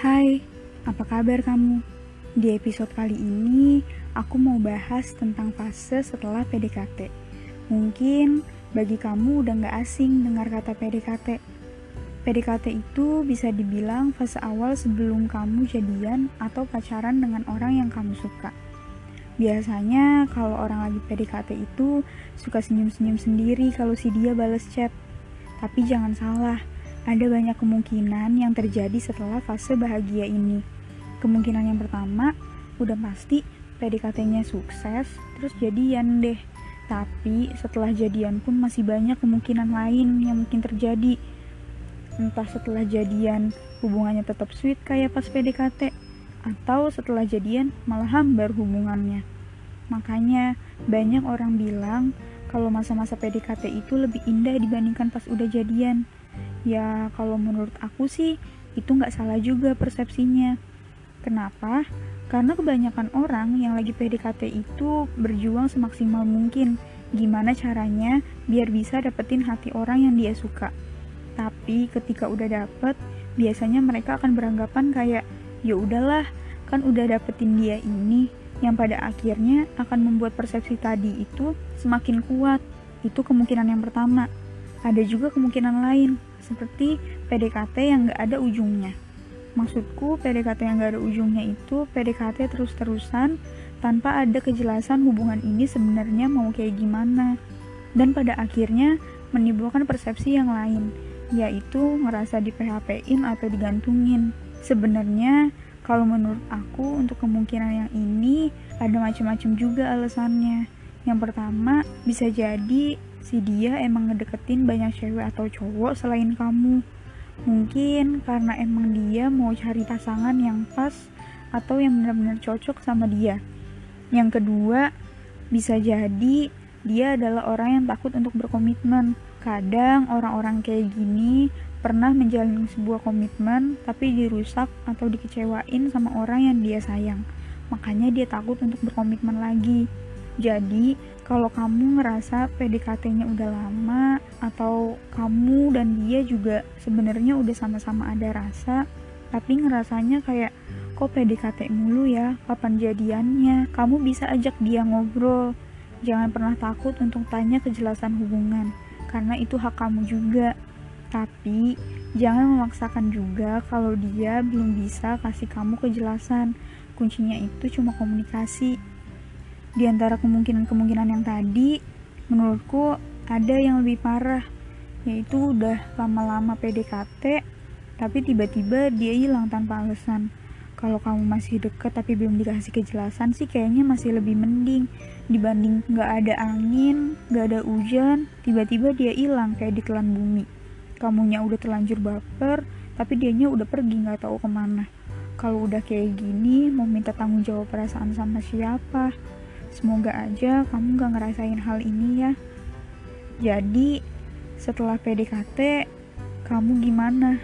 Hai, apa kabar kamu? Di episode kali ini, aku mau bahas tentang fase setelah PDKT. Mungkin bagi kamu udah gak asing dengar kata PDKT. PDKT itu bisa dibilang fase awal sebelum kamu jadian atau pacaran dengan orang yang kamu suka. Biasanya kalau orang lagi PDKT itu suka senyum-senyum sendiri kalau si dia bales chat. Tapi jangan salah, ada banyak kemungkinan yang terjadi setelah fase bahagia ini. Kemungkinan yang pertama, udah pasti PDKT-nya sukses, terus jadian deh. Tapi setelah jadian pun masih banyak kemungkinan lain yang mungkin terjadi. Entah setelah jadian hubungannya tetap sweet kayak pas PDKT, atau setelah jadian malah hambar hubungannya. Makanya banyak orang bilang kalau masa-masa PDKT itu lebih indah dibandingkan pas udah jadian. Ya kalau menurut aku sih itu nggak salah juga persepsinya. Kenapa? Karena kebanyakan orang yang lagi PDKT itu berjuang semaksimal mungkin. Gimana caranya biar bisa dapetin hati orang yang dia suka. Tapi ketika udah dapet, biasanya mereka akan beranggapan kayak, ya udahlah, kan udah dapetin dia ini, yang pada akhirnya akan membuat persepsi tadi itu semakin kuat. Itu kemungkinan yang pertama. Ada juga kemungkinan lain, seperti PDKT yang gak ada ujungnya. Maksudku, PDKT yang gak ada ujungnya itu PDKT terus-terusan tanpa ada kejelasan hubungan ini sebenarnya mau kayak gimana. Dan pada akhirnya menimbulkan persepsi yang lain, yaitu ngerasa di PHP-in atau digantungin. Sebenarnya, kalau menurut aku untuk kemungkinan yang ini ada macam-macam juga alasannya. Yang pertama, bisa jadi si dia emang ngedeketin banyak cewek atau cowok selain kamu. Mungkin karena emang dia mau cari pasangan yang pas atau yang benar-benar cocok sama dia. Yang kedua, bisa jadi dia adalah orang yang takut untuk berkomitmen. Kadang orang-orang kayak gini pernah menjalin sebuah komitmen tapi dirusak atau dikecewain sama orang yang dia sayang. Makanya dia takut untuk berkomitmen lagi. Jadi, kalau kamu ngerasa PDKT-nya udah lama atau kamu dan dia juga sebenarnya udah sama-sama ada rasa, tapi ngerasanya kayak kok PDKT mulu ya, kapan jadiannya? Kamu bisa ajak dia ngobrol. Jangan pernah takut untuk tanya kejelasan hubungan, karena itu hak kamu juga. Tapi jangan memaksakan juga kalau dia belum bisa kasih kamu kejelasan. Kuncinya itu cuma komunikasi di antara kemungkinan-kemungkinan yang tadi, menurutku ada yang lebih parah, yaitu udah lama-lama PDKT, tapi tiba-tiba dia hilang tanpa alasan. Kalau kamu masih deket tapi belum dikasih kejelasan sih kayaknya masih lebih mending dibanding nggak ada angin, nggak ada hujan, tiba-tiba dia hilang kayak ditelan bumi. Kamunya udah terlanjur baper, tapi dianya udah pergi nggak tahu ke mana. Kalau udah kayak gini, mau minta tanggung jawab perasaan sama siapa? Semoga aja kamu gak ngerasain hal ini ya. Jadi, setelah PDKT, kamu gimana?